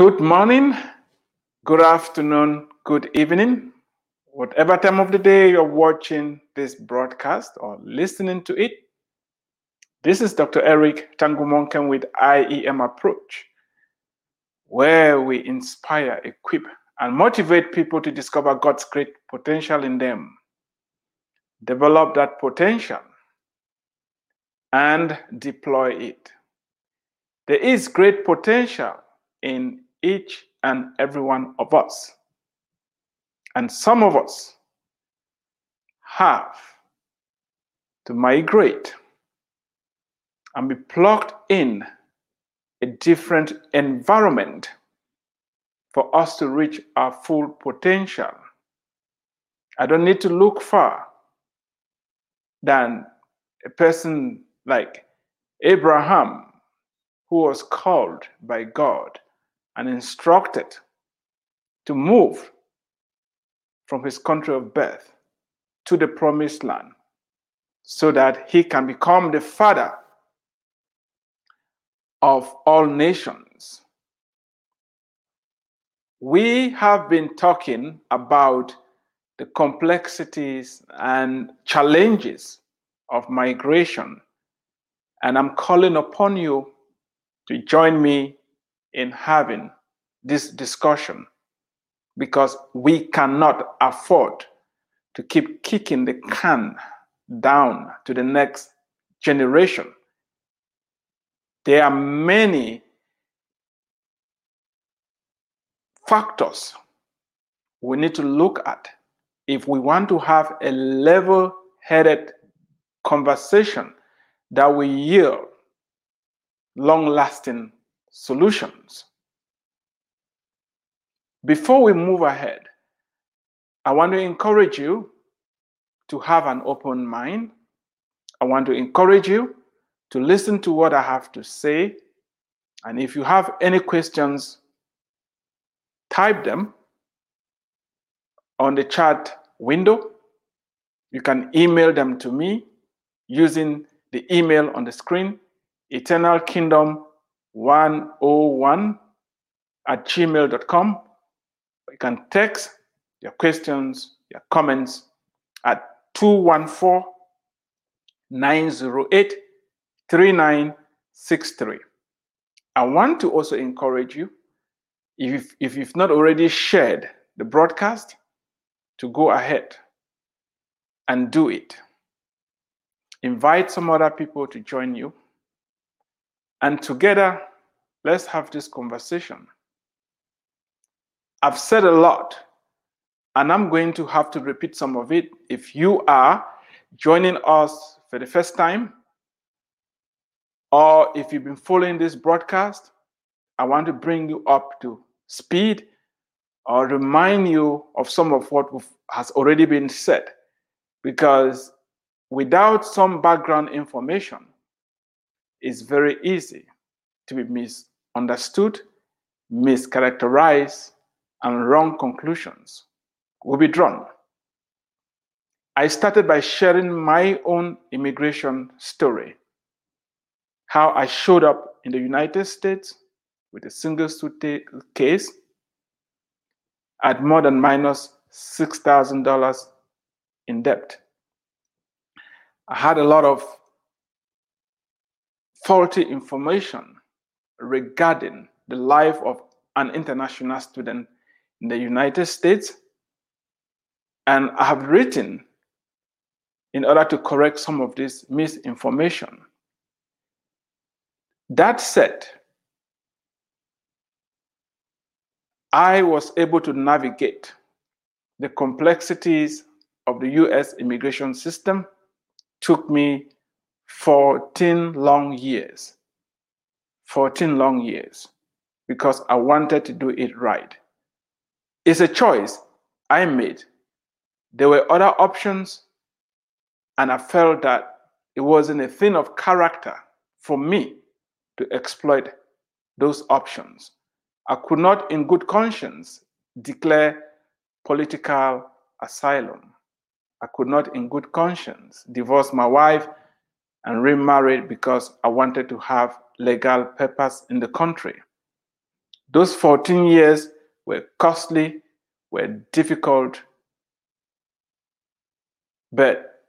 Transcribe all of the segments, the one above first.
Good morning, good afternoon, good evening, whatever time of the day you're watching this broadcast or listening to it. This is Dr. Eric Tangumonkem with IEM Approach, where we inspire, equip, and motivate people to discover God's great potential in them, develop that potential, and deploy it. There is great potential in each and every one of us. And some of us have to migrate and be plugged in a different environment for us to reach our full potential. I don't need to look far than a person like Abraham who was called by God and instructed to move from his country of birth to the promised land so that he can become the father of all nations. We have been talking about the complexities and challenges of migration, and I'm calling upon you to join me in having this discussion because we cannot afford to keep kicking the can down to the next generation. There are many factors we need to look at if we want to have a level headed conversation that will yield long lasting solutions. Before we move ahead, I want to encourage you to have an open mind. I want to encourage you to listen to what I have to say. And if you have any questions, type them on the chat window. You can email them to me using the email on the screen, Eternal Kingdom 101 at gmail.com. You can text your questions, your comments at 214 908 3963. I want to also encourage you, if, if you've not already shared the broadcast, to go ahead and do it. Invite some other people to join you and together, let's have this conversation. I've said a lot, and I'm going to have to repeat some of it. If you are joining us for the first time, or if you've been following this broadcast, I want to bring you up to speed or remind you of some of what has already been said. Because without some background information, it's very easy to be misunderstood, mischaracterized, and wrong conclusions will be drawn. I started by sharing my own immigration story, how I showed up in the United States with a single suitcase at more than minus $6,000 in debt. I had a lot of faulty information regarding the life of an international student in the United States. And I have written in order to correct some of this misinformation. That said, I was able to navigate the complexities of the US immigration system. Took me 14 long years. 14 long years because I wanted to do it right. It's a choice I made. There were other options, and I felt that it wasn't a thing of character for me to exploit those options. I could not, in good conscience, declare political asylum. I could not, in good conscience, divorce my wife and remarried because I wanted to have legal papers in the country. Those 14 years were costly, were difficult, but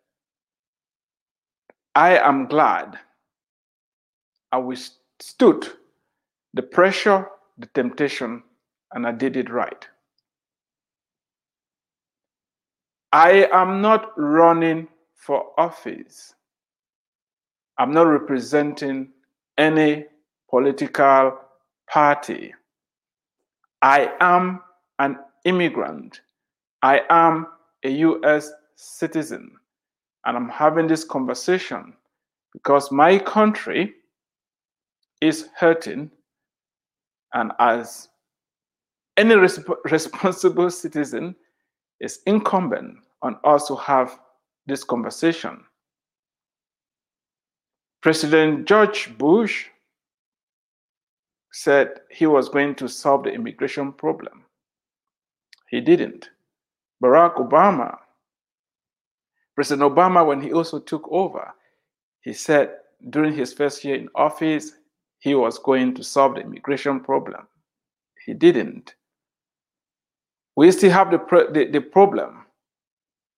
I am glad I withstood the pressure, the temptation, and I did it right. I am not running for office. I'm not representing any political party. I am an immigrant. I am a US citizen. And I'm having this conversation because my country is hurting. And as any resp- responsible citizen, it's incumbent on us to have this conversation. President George Bush said he was going to solve the immigration problem. He didn't. Barack Obama, President Obama, when he also took over, he said during his first year in office, he was going to solve the immigration problem. He didn't. We still have the, the, the problem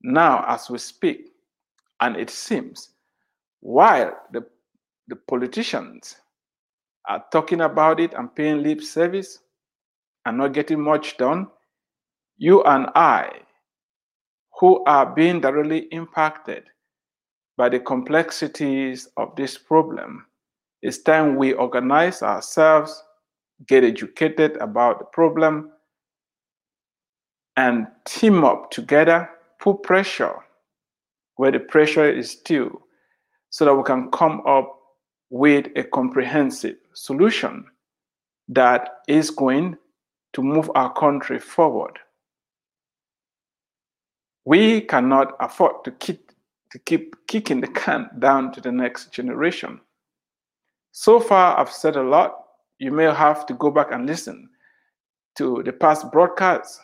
now as we speak. And it seems while the, the politicians are talking about it and paying lip service and not getting much done, you and I, who are being directly impacted by the complexities of this problem, it's time we organize ourselves, get educated about the problem, and team up together, put pressure where the pressure is due, so that we can come up with a comprehensive solution that is going to move our country forward. We cannot afford to keep, to keep kicking the can down to the next generation. So far, I've said a lot. You may have to go back and listen to the past broadcasts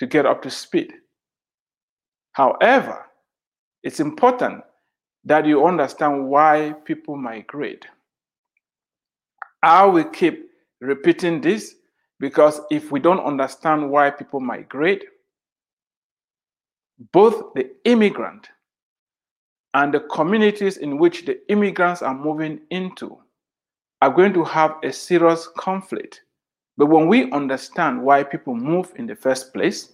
to get up to speed. However, it's important that you understand why people migrate. I will keep repeating this because if we don't understand why people migrate, both the immigrant and the communities in which the immigrants are moving into are going to have a serious conflict. But when we understand why people move in the first place,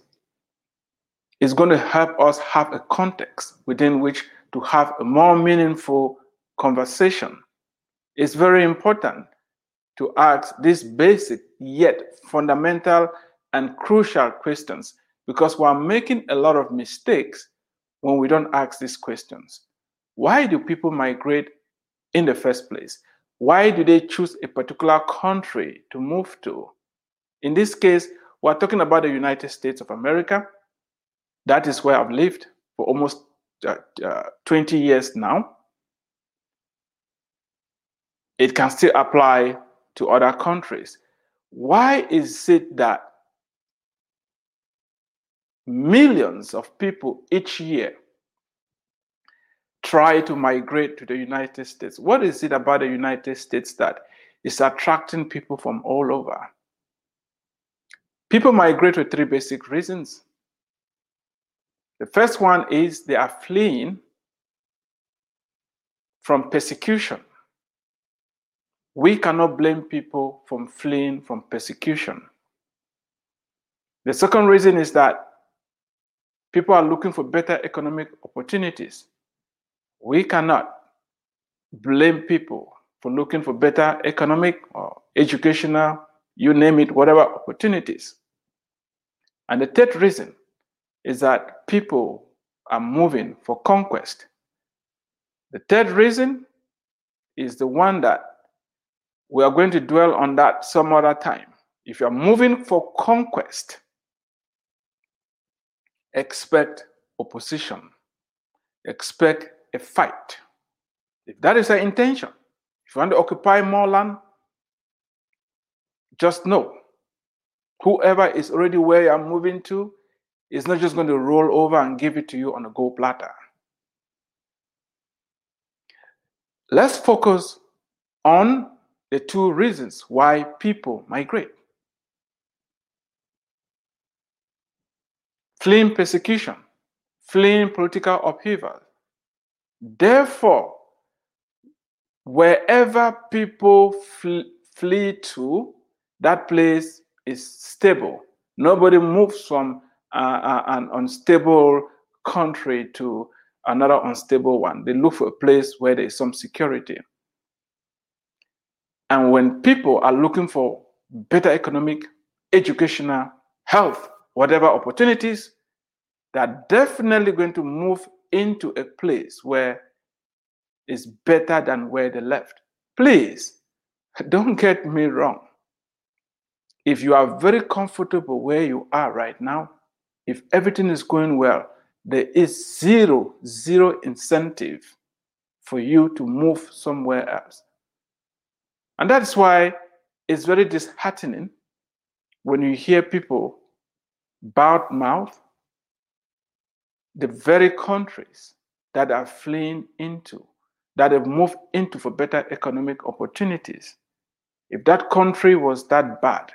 it's going to help us have a context within which to have a more meaningful conversation. It's very important to ask these basic yet fundamental and crucial questions because we're making a lot of mistakes when we don't ask these questions. Why do people migrate in the first place? Why do they choose a particular country to move to? In this case, we're talking about the United States of America. That is where I've lived for almost uh, uh, 20 years now. It can still apply to other countries. Why is it that millions of people each year try to migrate to the United States? What is it about the United States that is attracting people from all over? People migrate for three basic reasons. The first one is they are fleeing from persecution. We cannot blame people from fleeing from persecution. The second reason is that people are looking for better economic opportunities. We cannot blame people for looking for better economic or educational, you name it, whatever opportunities. And the third reason is that people are moving for conquest. The third reason is the one that we are going to dwell on that some other time. If you're moving for conquest, expect opposition, expect a fight. If that is the intention, if you want to occupy more land, just know whoever is already where you're moving to it's not just going to roll over and give it to you on a gold platter. Let's focus on the two reasons why people migrate fleeing persecution, fleeing political upheaval. Therefore, wherever people flee, flee to, that place is stable. Nobody moves from uh, an unstable country to another unstable one. They look for a place where there is some security. And when people are looking for better economic, educational, health, whatever opportunities, they're definitely going to move into a place where it's better than where they left. Please, don't get me wrong. If you are very comfortable where you are right now, if everything is going well, there is zero, zero incentive for you to move somewhere else. And that's why it's very disheartening when you hear people bout mouth the very countries that are fleeing into, that have moved into for better economic opportunities. If that country was that bad,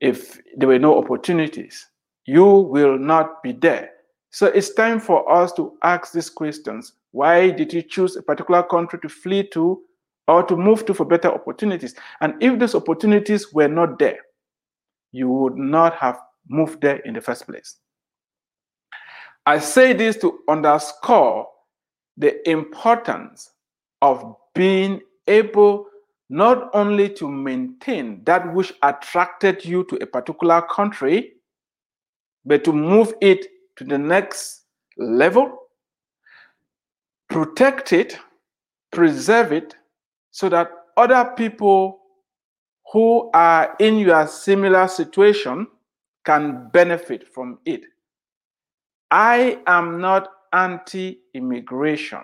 if there were no opportunities, you will not be there. So it's time for us to ask these questions. Why did you choose a particular country to flee to or to move to for better opportunities? And if those opportunities were not there, you would not have moved there in the first place. I say this to underscore the importance of being able not only to maintain that which attracted you to a particular country, but to move it to the next level, protect it, preserve it, so that other people who are in your similar situation can benefit from it. I am not anti immigration.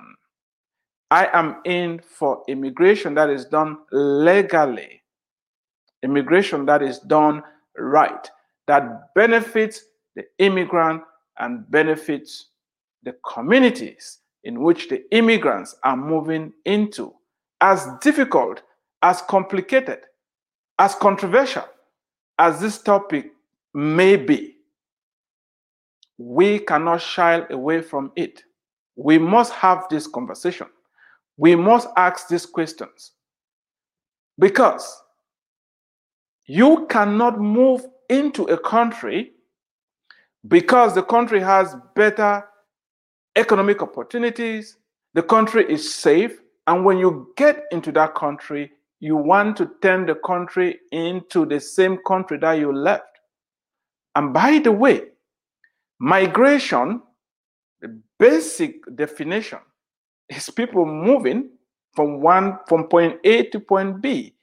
I am in for immigration that is done legally, immigration that is done right, that benefits the immigrant and benefits the communities in which the immigrants are moving into. As difficult, as complicated, as controversial as this topic may be, we cannot shy away from it. We must have this conversation we must ask these questions. Because you cannot move into a country because the country has better economic opportunities, the country is safe, and when you get into that country, you want to turn the country into the same country that you left. And by the way, migration, the basic definition is people moving from one from point A to point B.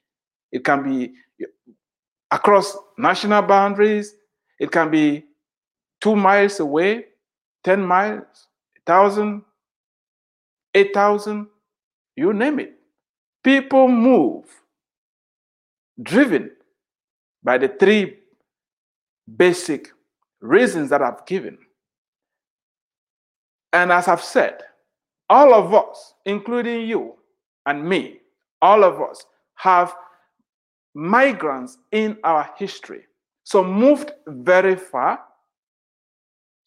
It can be across national boundaries. It can be two miles away, 10 miles, 1,000, 8,000, you name it. People move driven by the three basic reasons that I've given. And as I've said, all of us, including you and me, all of us have migrants in our history. So moved very far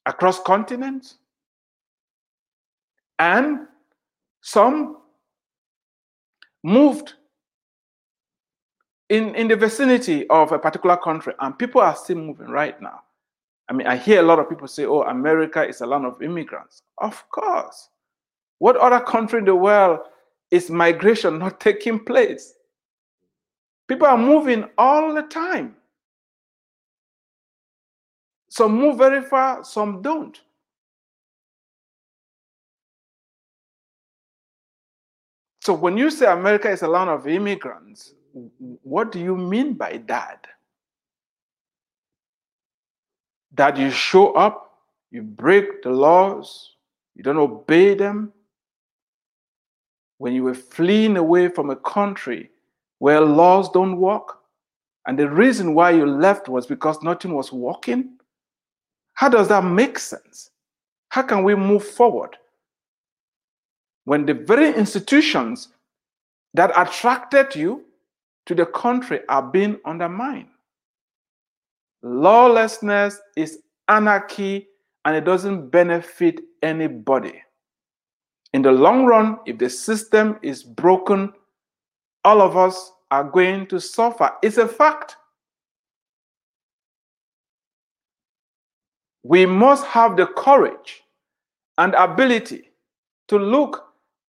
across continents, and some moved in, in the vicinity of a particular country, and people are still moving right now. I mean, I hear a lot of people say, oh, America is a land of immigrants. Of course. What other country in the world is migration not taking place? People are moving all the time. Some move very far, some don't. So when you say America is a land of immigrants, what do you mean by that? That you show up, you break the laws, you don't obey them, when you were fleeing away from a country where laws don't work, and the reason why you left was because nothing was working? How does that make sense? How can we move forward when the very institutions that attracted you to the country are being undermined? Lawlessness is anarchy and it doesn't benefit anybody. In the long run, if the system is broken, all of us are going to suffer. It's a fact. We must have the courage and ability to look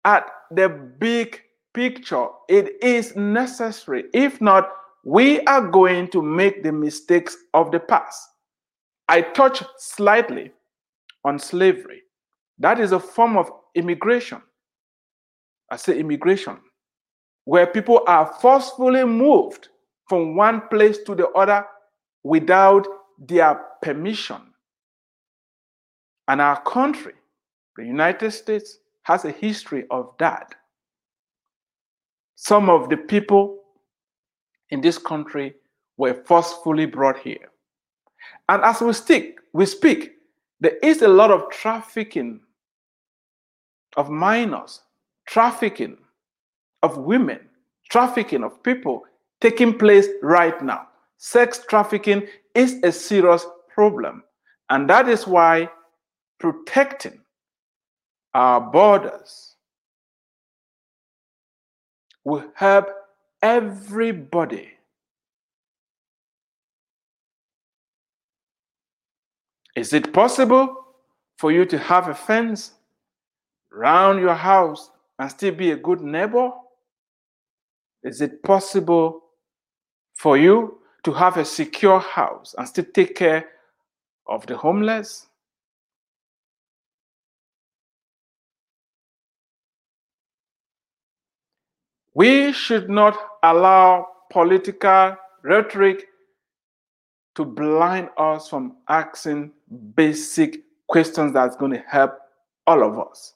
at the big picture. It is necessary. If not, we are going to make the mistakes of the past. I touched slightly on slavery. That is a form of immigration. I say immigration, where people are forcefully moved from one place to the other without their permission. And our country, the United States, has a history of that. Some of the people in this country were forcefully brought here. And as we speak, we speak, there is a lot of trafficking of minors, trafficking of women, trafficking of people taking place right now. Sex trafficking is a serious problem. And that is why protecting our borders will help everybody. Is it possible for you to have a fence around your house and still be a good neighbor? Is it possible for you to have a secure house and still take care of the homeless? We should not allow political rhetoric to blind us from asking basic questions that's going to help all of us.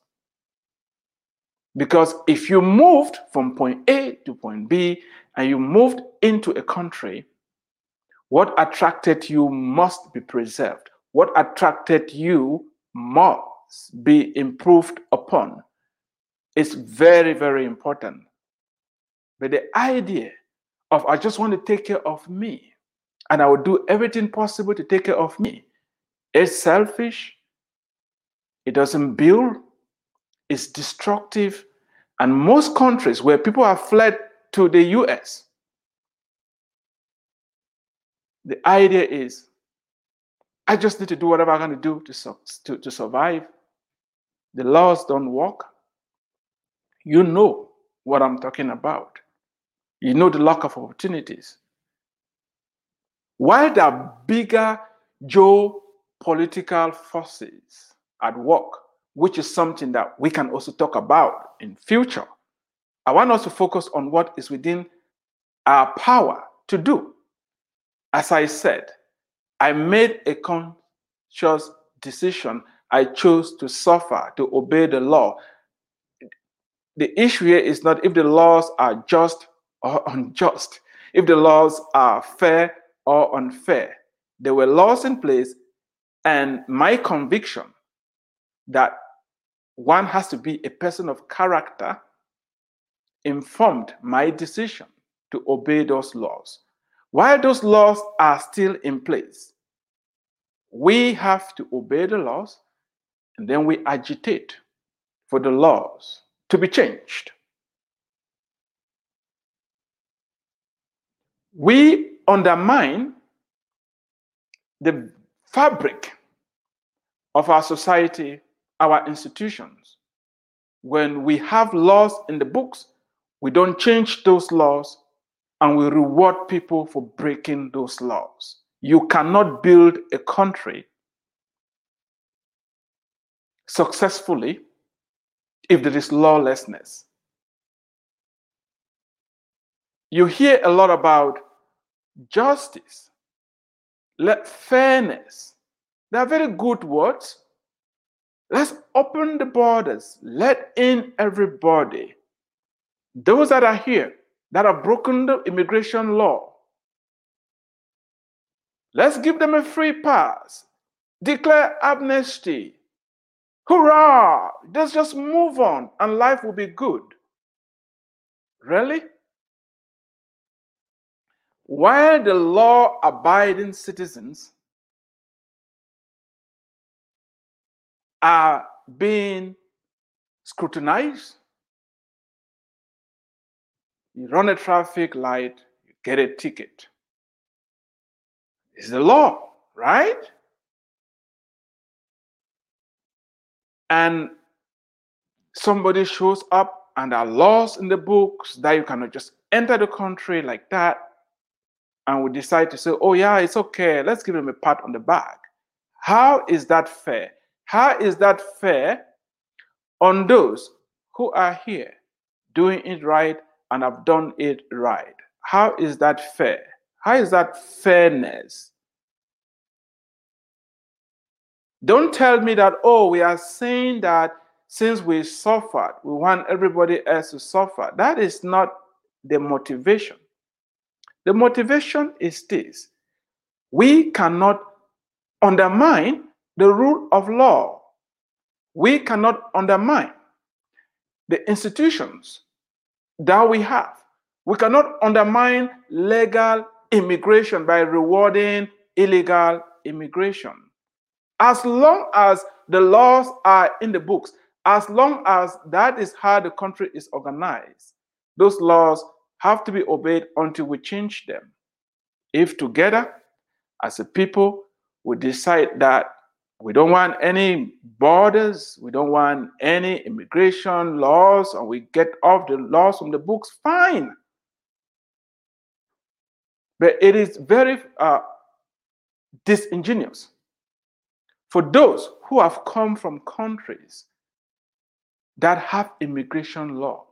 Because if you moved from point A to point B and you moved into a country, what attracted you must be preserved. What attracted you must be improved upon. It's very, very important. But the idea of I just want to take care of me and I will do everything possible to take care of me is selfish. It doesn't build. It's destructive. And most countries where people have fled to the US, the idea is I just need to do whatever I'm going to do to, to, to survive. The laws don't work. You know what I'm talking about. You know the lack of opportunities. While there are bigger geopolitical forces at work, which is something that we can also talk about in future, I want us to focus on what is within our power to do. As I said, I made a conscious decision. I chose to suffer, to obey the law. The issue here is not if the laws are just or unjust, if the laws are fair or unfair. There were laws in place, and my conviction that one has to be a person of character informed my decision to obey those laws. While those laws are still in place, we have to obey the laws and then we agitate for the laws to be changed. We undermine the fabric of our society, our institutions. When we have laws in the books, we don't change those laws and we reward people for breaking those laws. You cannot build a country successfully if there is lawlessness. You hear a lot about justice, let fairness. They are very good words. Let's open the borders, let in everybody. Those that are here that have broken the immigration law, let's give them a free pass. Declare amnesty. Hurrah! Let's just move on and life will be good. Really? While the law abiding citizens are being scrutinized. You run a traffic light, you get a ticket. It's the law, right? And somebody shows up and are laws in the books that you cannot just enter the country like that. And we decide to say, oh, yeah, it's okay. Let's give them a pat on the back. How is that fair? How is that fair on those who are here doing it right and have done it right? How is that fair? How is that fairness? Don't tell me that, oh, we are saying that since we suffered, we want everybody else to suffer. That is not the motivation. The motivation is this we cannot undermine the rule of law. We cannot undermine the institutions that we have. We cannot undermine legal immigration by rewarding illegal immigration. As long as the laws are in the books, as long as that is how the country is organized, those laws have to be obeyed until we change them. If together, as a people, we decide that we don't want any borders, we don't want any immigration laws, and we get off the laws from the books, fine. But it is very uh, disingenuous for those who have come from countries that have immigration laws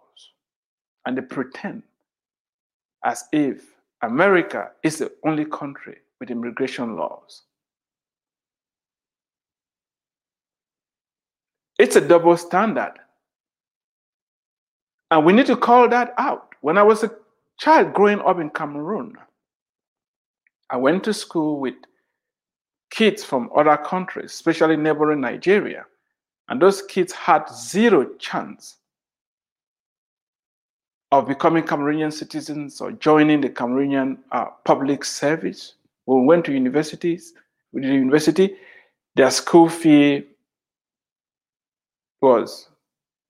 and they pretend as if America is the only country with immigration laws. It's a double standard. And we need to call that out. When I was a child growing up in Cameroon, I went to school with kids from other countries, especially neighboring Nigeria. And those kids had zero chance of becoming Cameroonian citizens or joining the Cameroonian uh, public service. When we went to universities, with the university, their school fee was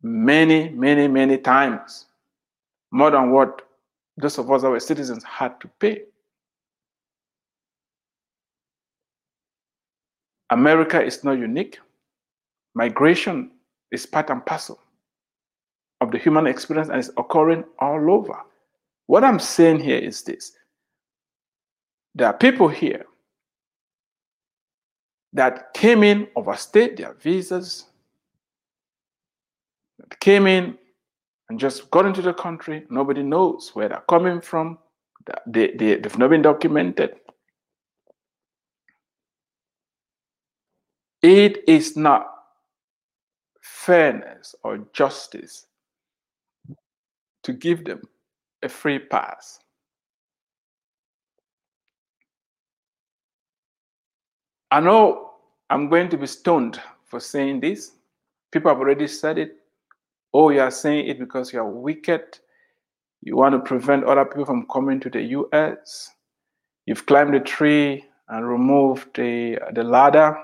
many, many, many times more than what those of us that were citizens had to pay. America is not unique. Migration is part and parcel of the human experience and it's occurring all over. What I'm saying here is this there are people here that came in, overstayed their visas, that came in and just got into the country. Nobody knows where they're coming from. They, they, they've not been documented. It is not fairness or justice to give them a free pass. I know I'm going to be stoned for saying this. People have already said it. Oh, you are saying it because you are wicked. You want to prevent other people from coming to the US. You've climbed the tree and removed the, the ladder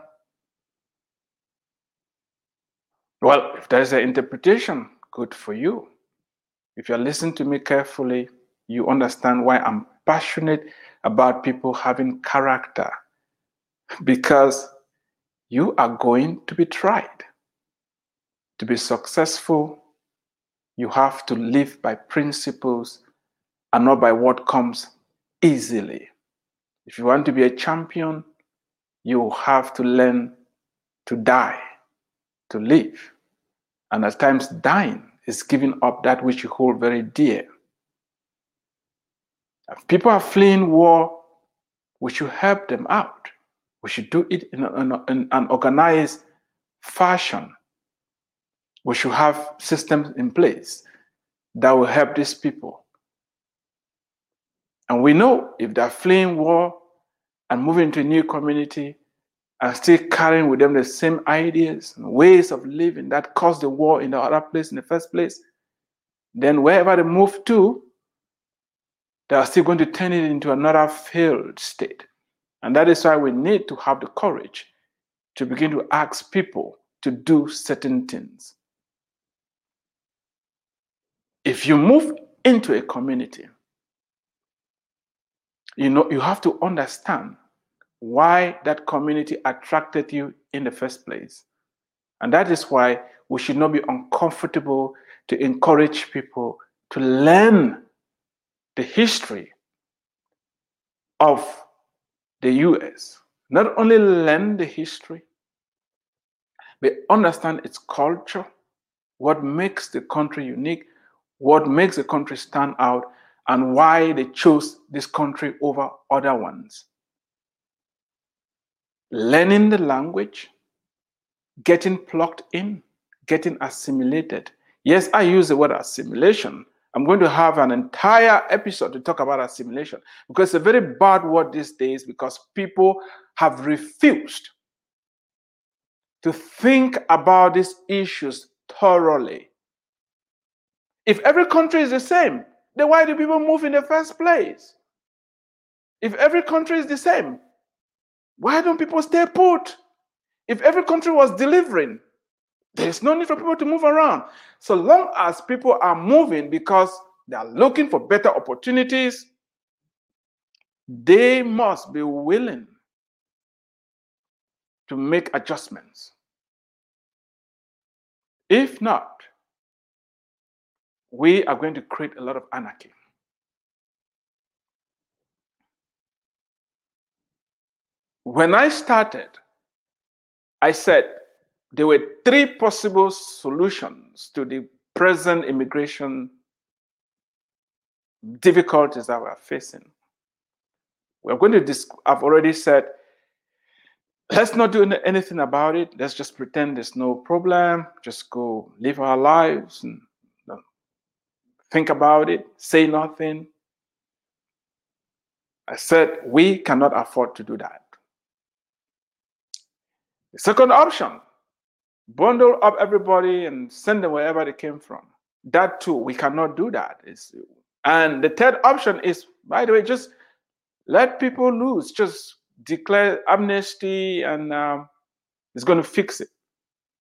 Well, if there is an interpretation, good for you. If you're listening to me carefully, you understand why I'm passionate about people having character. Because you are going to be tried. To be successful, you have to live by principles and not by what comes easily. If you want to be a champion, you have to learn to die to live. And at times, dying is giving up that which you hold very dear. If people are fleeing war, we should help them out. We should do it in, a, in an organized fashion. We should have systems in place that will help these people. And we know if they're fleeing war and moving to a new community, are still carrying with them the same ideas and ways of living that caused the war in the other place in the first place, then wherever they move to, they are still going to turn it into another failed state. And that is why we need to have the courage to begin to ask people to do certain things. If you move into a community, you know you have to understand why that community attracted you in the first place. And that is why we should not be uncomfortable to encourage people to learn the history of the US. Not only learn the history, but understand its culture, what makes the country unique, what makes the country stand out, and why they chose this country over other ones. Learning the language, getting plugged in, getting assimilated. Yes, I use the word assimilation. I'm going to have an entire episode to talk about assimilation because it's a very bad word these days because people have refused to think about these issues thoroughly. If every country is the same, then why do people move in the first place? If every country is the same, why don't people stay put? If every country was delivering, there's no need for people to move around. So long as people are moving because they are looking for better opportunities, they must be willing to make adjustments. If not, we are going to create a lot of anarchy. When I started, I said there were three possible solutions to the present immigration difficulties that we're facing. We're going to, I've already said, let's not do anything about it. Let's just pretend there's no problem. Just go live our lives and think about it, say nothing. I said, we cannot afford to do that. Second option, bundle up everybody and send them wherever they came from. That too, we cannot do that. It's, and the third option is, by the way, just let people loose. Just declare amnesty and um, it's going to fix it.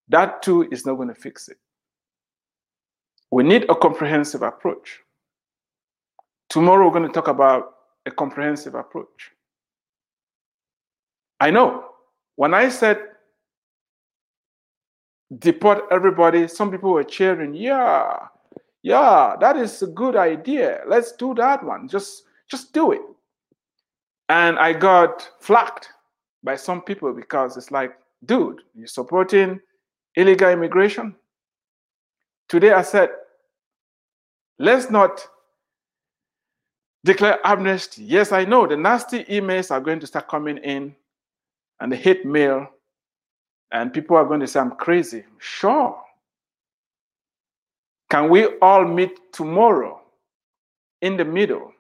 That too is not going to fix it. We need a comprehensive approach. Tomorrow, we're going to talk about a comprehensive approach. I know when I said deport everybody, some people were cheering, yeah, yeah, that is a good idea. Let's do that one. Just just do it. And I got flagged by some people because it's like, dude, you're supporting illegal immigration. Today I said, let's not declare amnesty. Yes, I know the nasty emails are going to start coming in and the hate mail, and people are going to say, I'm crazy. Sure. Can we all meet tomorrow in the middle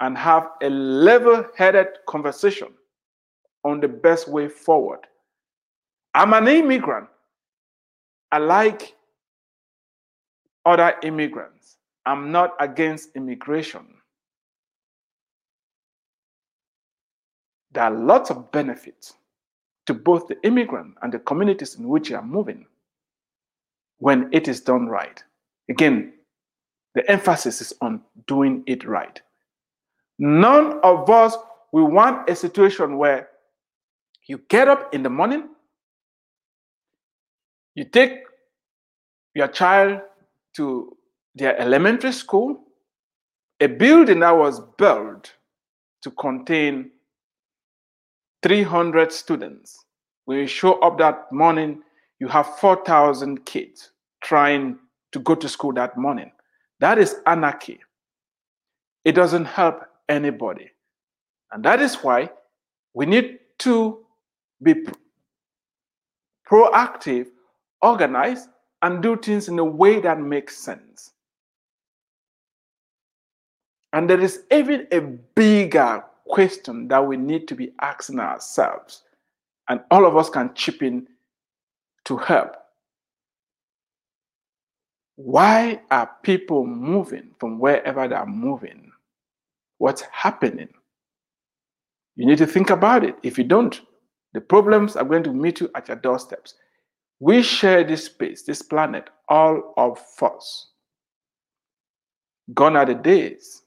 and have a level headed conversation on the best way forward? I'm an immigrant. I like other immigrants. I'm not against immigration. There are lots of benefits to both the immigrant and the communities in which you are moving when it is done right. Again, the emphasis is on doing it right. None of us will want a situation where you get up in the morning, you take your child to their elementary school, a building that was built to contain 300 students. When you show up that morning, you have 4,000 kids trying to go to school that morning. That is anarchy. It doesn't help anybody. And that is why we need to be proactive, organize, and do things in a way that makes sense. And there is even a bigger question that we need to be asking ourselves, and all of us can chip in to help. Why are people moving from wherever they are moving? What's happening? You need to think about it. If you don't, the problems are going to meet you at your doorsteps. We share this space, this planet, all of us. Gone are the days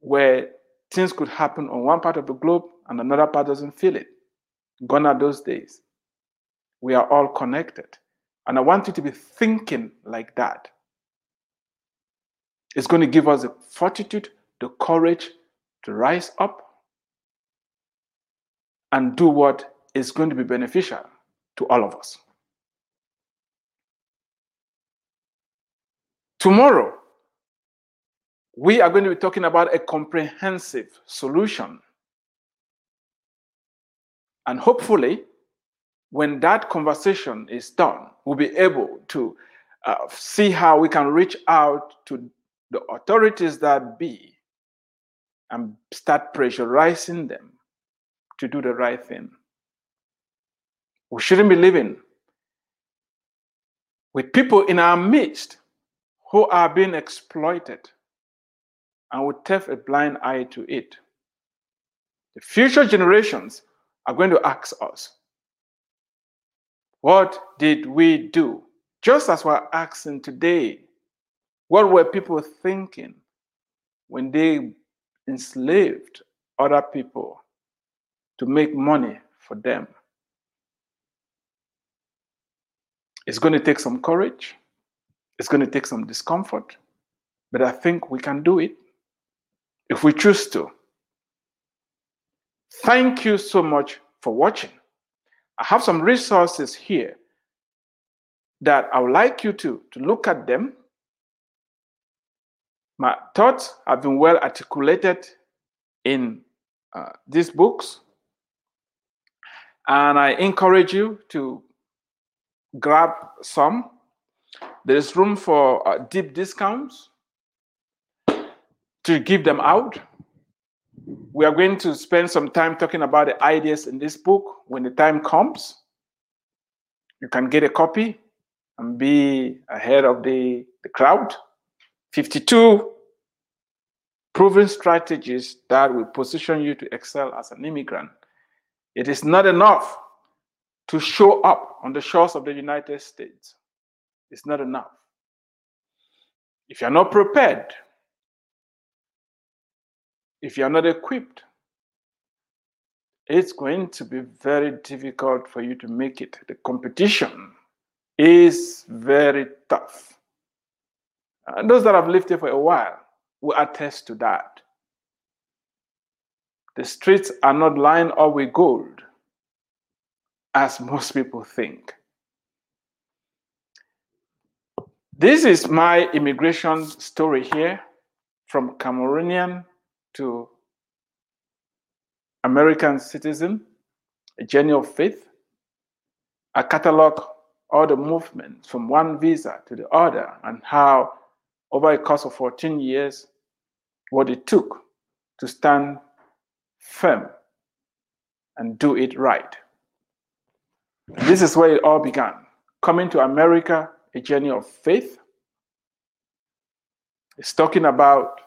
where things could happen on one part of the globe and another part doesn't feel it. Gone are those days. We are all connected. And I want you to be thinking like that. It's going to give us the fortitude, the courage to rise up and do what is going to be beneficial to all of us. Tomorrow, we are going to be talking about a comprehensive solution. And hopefully, when that conversation is done, we'll be able to uh, see how we can reach out to the authorities that be and start pressurizing them to do the right thing. We shouldn't be living with people in our midst who are being exploited and we turn a blind eye to it. The future generations are going to ask us, What did we do? Just as we're asking today, what were people thinking when they enslaved other people to make money for them? It's going to take some courage. It's going to take some discomfort, but I think we can do it if we choose to. Thank you so much for watching. I have some resources here that I would like you to, to look at them. My thoughts have been well articulated in uh, these books, and I encourage you to grab some. There is room for uh, deep discounts to give them out. We are going to spend some time talking about the ideas in this book when the time comes. You can get a copy and be ahead of the, the crowd. 52 proven strategies that will position you to excel as an immigrant. It is not enough to show up on the shores of the United States. It's not enough. If you're not prepared, if you're not equipped, it's going to be very difficult for you to make it. The competition is very tough. And those that have lived here for a while will attest to that. The streets are not lined up with gold, as most people think. This is my immigration story here from Cameroonian to American citizen, a journey of faith. I catalog all the movements from one visa to the other and how, over a course of 14 years, what it took to stand firm and do it right. This is where it all began. Coming to America, a journey of faith. It's talking about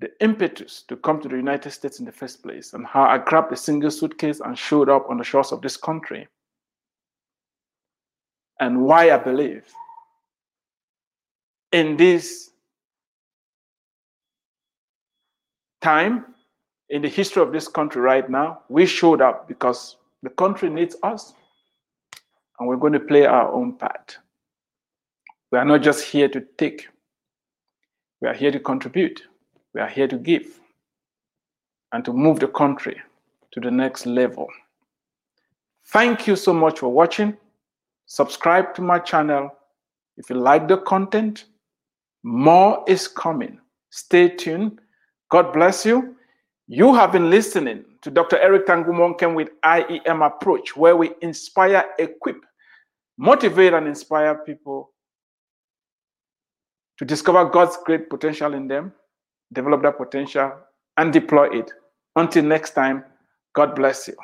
the impetus to come to the United States in the first place and how I grabbed a single suitcase and showed up on the shores of this country. And why I believe in this time in the history of this country right now, we showed up because the country needs us and we're going to play our own part. We are not just here to take, we are here to contribute. We are here to give and to move the country to the next level. Thank you so much for watching. Subscribe to my channel. If you like the content, more is coming. Stay tuned. God bless you. You have been listening to Dr. Eric Tangumonkem with IEM Approach, where we inspire, equip, motivate, and inspire people to discover God's great potential in them develop that potential, and deploy it. Until next time, God bless you.